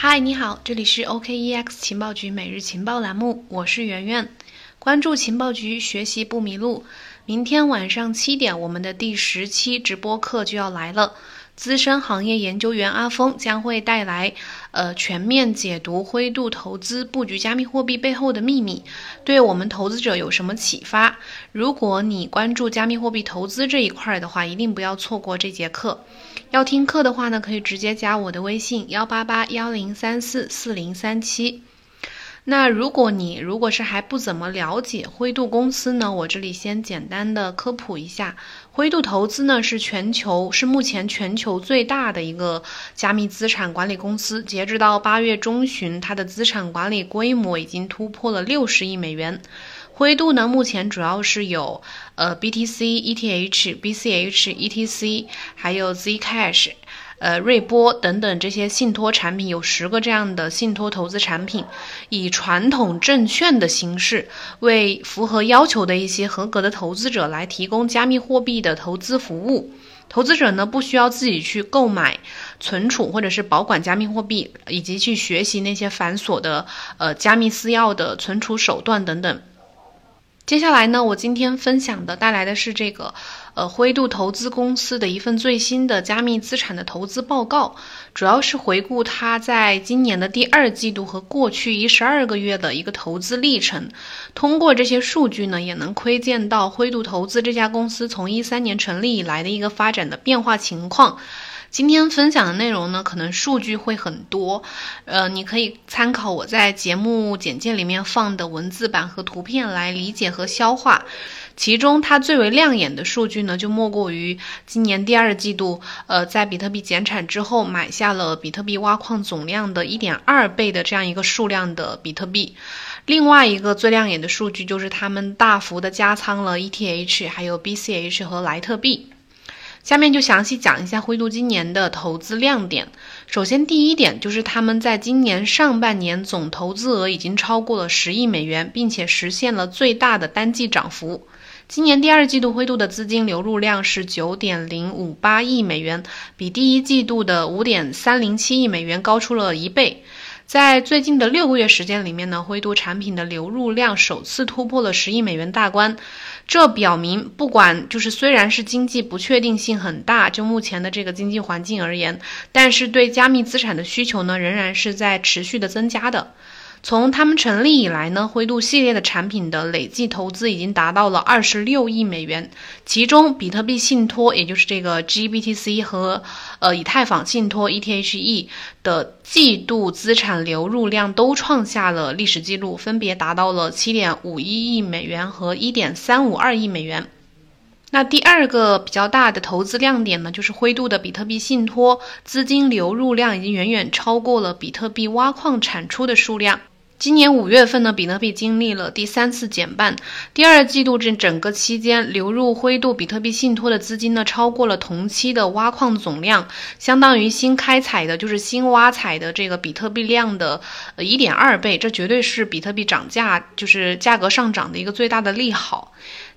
嗨，你好，这里是 OKEX 情报局每日情报栏目，我是圆圆。关注情报局，学习不迷路。明天晚上七点，我们的第十期直播课就要来了。资深行业研究员阿峰将会带来，呃，全面解读灰度投资布局加密货币背后的秘密，对我们投资者有什么启发？如果你关注加密货币投资这一块的话，一定不要错过这节课。要听课的话呢，可以直接加我的微信幺八八幺零三四四零三七。那如果你如果是还不怎么了解灰度公司呢，我这里先简单的科普一下，灰度投资呢是全球是目前全球最大的一个加密资产管理公司，截止到八月中旬，它的资产管理规模已经突破了六十亿美元。灰度呢目前主要是有呃 BTC、ETH、BCH、ETC，还有 Zcash。呃，瑞波等等这些信托产品有十个这样的信托投资产品，以传统证券的形式为符合要求的一些合格的投资者来提供加密货币的投资服务。投资者呢不需要自己去购买、存储或者是保管加密货币，以及去学习那些繁琐的呃加密私钥的存储手段等等。接下来呢，我今天分享的带来的是这个。呃，灰度投资公司的一份最新的加密资产的投资报告，主要是回顾它在今年的第二季度和过去一十二个月的一个投资历程。通过这些数据呢，也能窥见到灰度投资这家公司从一三年成立以来的一个发展的变化情况。今天分享的内容呢，可能数据会很多，呃，你可以参考我在节目简介里面放的文字版和图片来理解和消化。其中，它最为亮眼的数据呢，就莫过于今年第二季度，呃，在比特币减产之后，买下了比特币挖矿总量的一点二倍的这样一个数量的比特币。另外一个最亮眼的数据就是他们大幅的加仓了 ETH，还有 BCH 和莱特币。下面就详细讲一下灰度今年的投资亮点。首先，第一点就是他们在今年上半年总投资额已经超过了十亿美元，并且实现了最大的单季涨幅。今年第二季度灰度的资金流入量是九点零五八亿美元，比第一季度的五点三零七亿美元高出了一倍。在最近的六个月时间里面呢，灰度产品的流入量首次突破了十亿美元大关。这表明，不管就是虽然是经济不确定性很大，就目前的这个经济环境而言，但是对加密资产的需求呢，仍然是在持续的增加的。从他们成立以来呢，灰度系列的产品的累计投资已经达到了二十六亿美元，其中比特币信托，也就是这个 GBTC 和呃以太坊信托 ETHE 的季度资产流入量都创下了历史记录，分别达到了七点五一亿美元和一点三五二亿美元。那第二个比较大的投资亮点呢，就是灰度的比特币信托资金流入量已经远远超过了比特币挖矿产出的数量。今年五月份呢，比特币经历了第三次减半，第二季度这整个期间流入灰度比特币信托的资金呢，超过了同期的挖矿总量，相当于新开采的，就是新挖采的这个比特币量的呃一点二倍，这绝对是比特币涨价，就是价格上涨的一个最大的利好。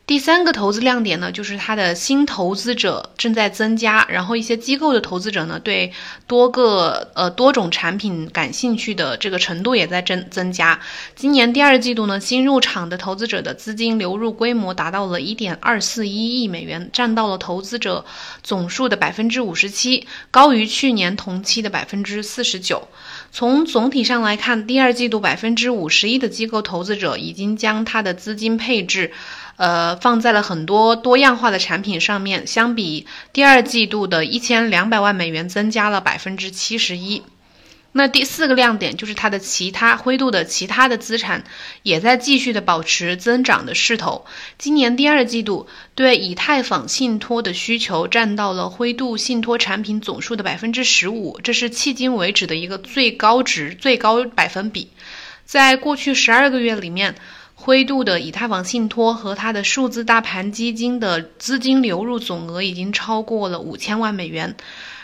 第三个投资亮点呢，就是它的新投资者正在增加，然后一些机构的投资者呢，对多个呃多种产品感兴趣的这个程度也在增增加。今年第二季度呢，新入场的投资者的资金流入规模达到了一点二四一亿美元，占到了投资者总数的百分之五十七，高于去年同期的百分之四十九。从总体上来看，第二季度百分之五十一的机构投资者已经将它的资金配置。呃，放在了很多多样化的产品上面，相比第二季度的一千两百万美元，增加了百分之七十一。那第四个亮点就是它的其他灰度的其他的资产也在继续的保持增长的势头。今年第二季度对以太坊信托的需求占到了灰度信托产品总数的百分之十五，这是迄今为止的一个最高值、最高百分比。在过去十二个月里面。灰度的以太坊信托和它的数字大盘基金的资金流入总额已经超过了五千万美元，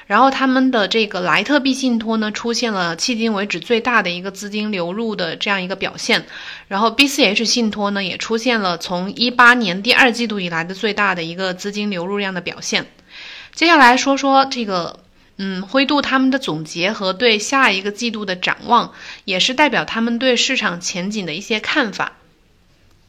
然后他们的这个莱特币信托呢，出现了迄今为止最大的一个资金流入的这样一个表现，然后 BCH 信托呢，也出现了从一八年第二季度以来的最大的一个资金流入量的表现。接下来说说这个。嗯，灰度他们的总结和对下一个季度的展望，也是代表他们对市场前景的一些看法。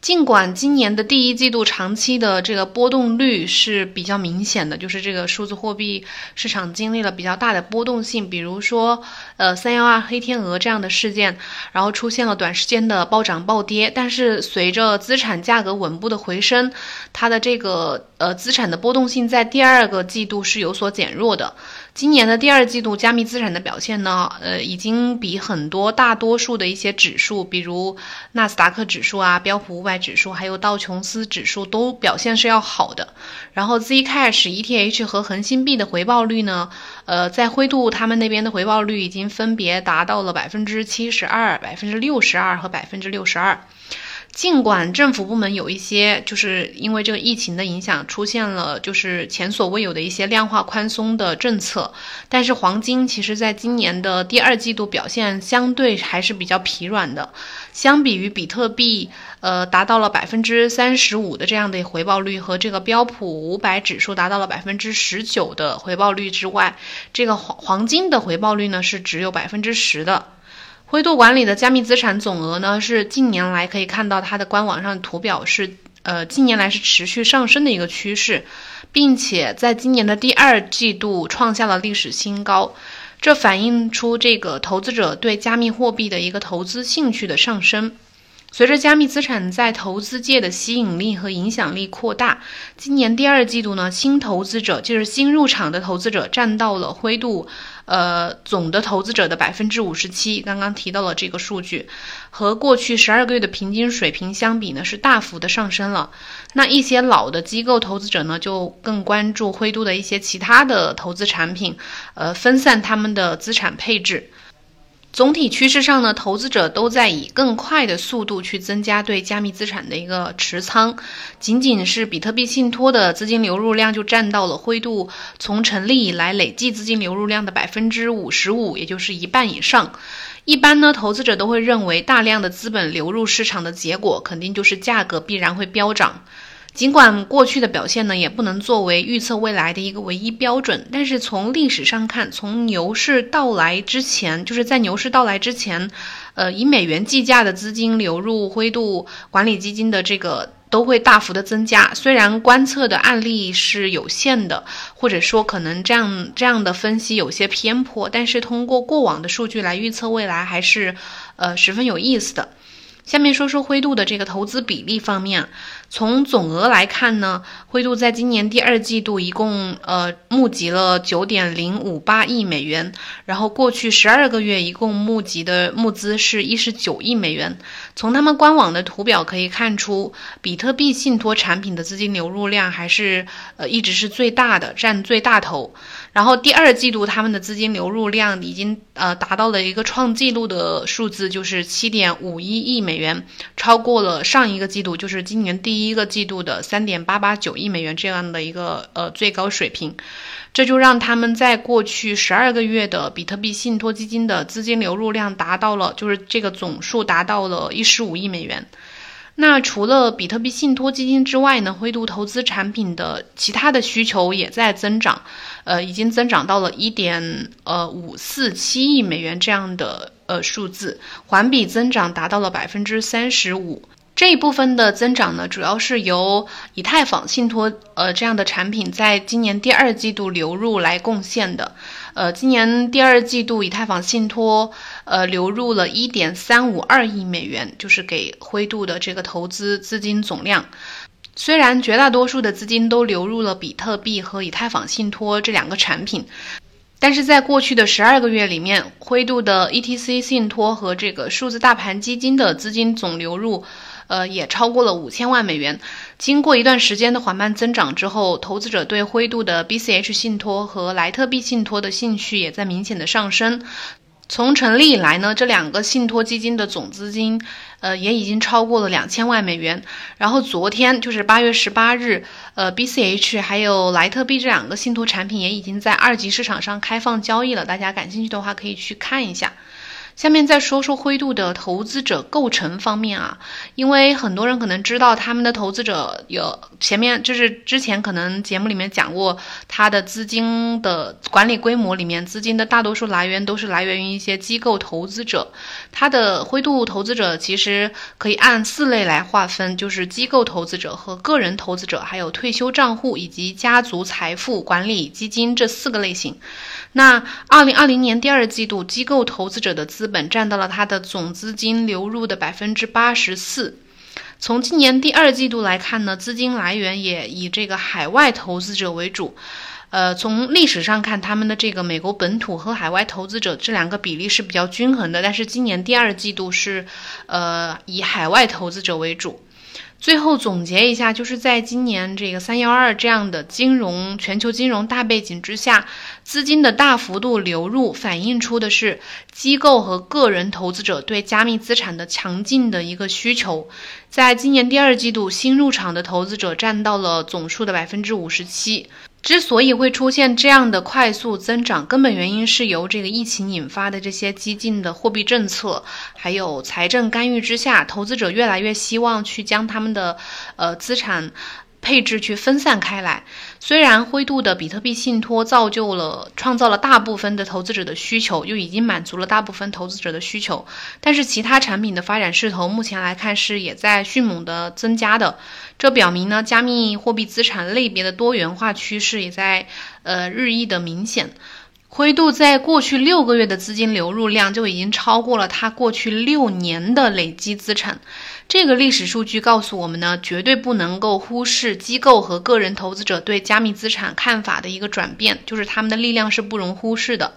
尽管今年的第一季度长期的这个波动率是比较明显的，就是这个数字货币市场经历了比较大的波动性，比如说呃三幺二黑天鹅这样的事件，然后出现了短时间的暴涨暴跌，但是随着资产价格稳步的回升，它的这个呃资产的波动性在第二个季度是有所减弱的。今年的第二季度，加密资产的表现呢，呃，已经比很多大多数的一些指数，比如纳斯达克指数啊、标普五百指数，还有道琼斯指数都表现是要好的。然后 Zcash、ETH 和恒星币的回报率呢，呃，在灰度他们那边的回报率已经分别达到了百分之七十二、百分之六十二和百分之六十二。尽管政府部门有一些就是因为这个疫情的影响，出现了就是前所未有的一些量化宽松的政策，但是黄金其实在今年的第二季度表现相对还是比较疲软的。相比于比特币，呃，达到了百分之三十五的这样的回报率，和这个标普五百指数达到了百分之十九的回报率之外，这个黄黄金的回报率呢是只有百分之十的。灰度管理的加密资产总额呢，是近年来可以看到它的官网上图表是，呃，近年来是持续上升的一个趋势，并且在今年的第二季度创下了历史新高，这反映出这个投资者对加密货币的一个投资兴趣的上升。随着加密资产在投资界的吸引力和影响力扩大，今年第二季度呢，新投资者就是新入场的投资者占到了灰度。呃，总的投资者的百分之五十七，刚刚提到了这个数据，和过去十二个月的平均水平相比呢，是大幅的上升了。那一些老的机构投资者呢，就更关注灰度的一些其他的投资产品，呃，分散他们的资产配置。总体趋势上呢，投资者都在以更快的速度去增加对加密资产的一个持仓。仅仅是比特币信托的资金流入量就占到了灰度从成立以来累计资金流入量的百分之五十五，也就是一半以上。一般呢，投资者都会认为大量的资本流入市场的结果，肯定就是价格必然会飙涨。尽管过去的表现呢，也不能作为预测未来的一个唯一标准，但是从历史上看，从牛市到来之前，就是在牛市到来之前，呃，以美元计价的资金流入灰度管理基金的这个都会大幅的增加。虽然观测的案例是有限的，或者说可能这样这样的分析有些偏颇，但是通过过往的数据来预测未来，还是呃十分有意思的。下面说说灰度的这个投资比例方面，从总额来看呢，灰度在今年第二季度一共呃募集了九点零五八亿美元，然后过去十二个月一共募集的募资是一十九亿美元。从他们官网的图表可以看出，比特币信托产品的资金流入量还是呃一直是最大的，占最大头。然后第二季度他们的资金流入量已经呃达到了一个创纪录的数字，就是七点五一亿美元，超过了上一个季度，就是今年第一个季度的三点八八九亿美元这样的一个呃最高水平。这就让他们在过去十二个月的比特币信托基金的资金流入量达到了，就是这个总数达到了一十五亿美元。那除了比特币信托基金之外呢，灰度投资产品的其他的需求也在增长，呃，已经增长到了一点呃五四七亿美元这样的呃数字，环比增长达到了百分之三十五。这一部分的增长呢，主要是由以太坊信托呃这样的产品在今年第二季度流入来贡献的。呃，今年第二季度以太坊信托呃流入了一点三五二亿美元，就是给灰度的这个投资资金总量。虽然绝大多数的资金都流入了比特币和以太坊信托这两个产品，但是在过去的十二个月里面，灰度的 ETC 信托和这个数字大盘基金的资金总流入。呃，也超过了五千万美元。经过一段时间的缓慢增长之后，投资者对灰度的 BCH 信托和莱特币信托的兴趣也在明显的上升。从成立以来呢，这两个信托基金的总资金，呃，也已经超过了两千万美元。然后昨天就是八月十八日，呃，BCH 还有莱特币这两个信托产品也已经在二级市场上开放交易了。大家感兴趣的话，可以去看一下。下面再说说灰度的投资者构成方面啊，因为很多人可能知道他们的投资者有前面就是之前可能节目里面讲过，他的资金的管理规模里面，资金的大多数来源都是来源于一些机构投资者。他的灰度投资者其实可以按四类来划分，就是机构投资者和个人投资者，还有退休账户以及家族财富管理基金这四个类型。那二零二零年第二季度，机构投资者的资本占到了它的总资金流入的百分之八十四。从今年第二季度来看呢，资金来源也以这个海外投资者为主。呃，从历史上看，他们的这个美国本土和海外投资者这两个比例是比较均衡的。但是今年第二季度是，呃，以海外投资者为主。最后总结一下，就是在今年这个三幺二这样的金融全球金融大背景之下，资金的大幅度流入，反映出的是机构和个人投资者对加密资产的强劲的一个需求。在今年第二季度，新入场的投资者占到了总数的百分之五十七。之所以会出现这样的快速增长，根本原因是由这个疫情引发的这些激进的货币政策，还有财政干预之下，投资者越来越希望去将他们的呃资产。配置去分散开来。虽然灰度的比特币信托造就了、创造了大部分的投资者的需求，又已经满足了大部分投资者的需求，但是其他产品的发展势头目前来看是也在迅猛的增加的。这表明呢，加密货币资产类别的多元化趋势也在呃日益的明显。灰度在过去六个月的资金流入量就已经超过了它过去六年的累积资产。这个历史数据告诉我们呢，绝对不能够忽视机构和个人投资者对加密资产看法的一个转变，就是他们的力量是不容忽视的。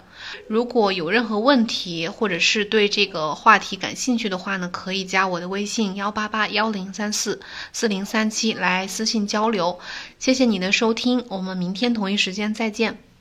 如果有任何问题，或者是对这个话题感兴趣的话呢，可以加我的微信幺八八幺零三四四零三七来私信交流。谢谢你的收听，我们明天同一时间再见。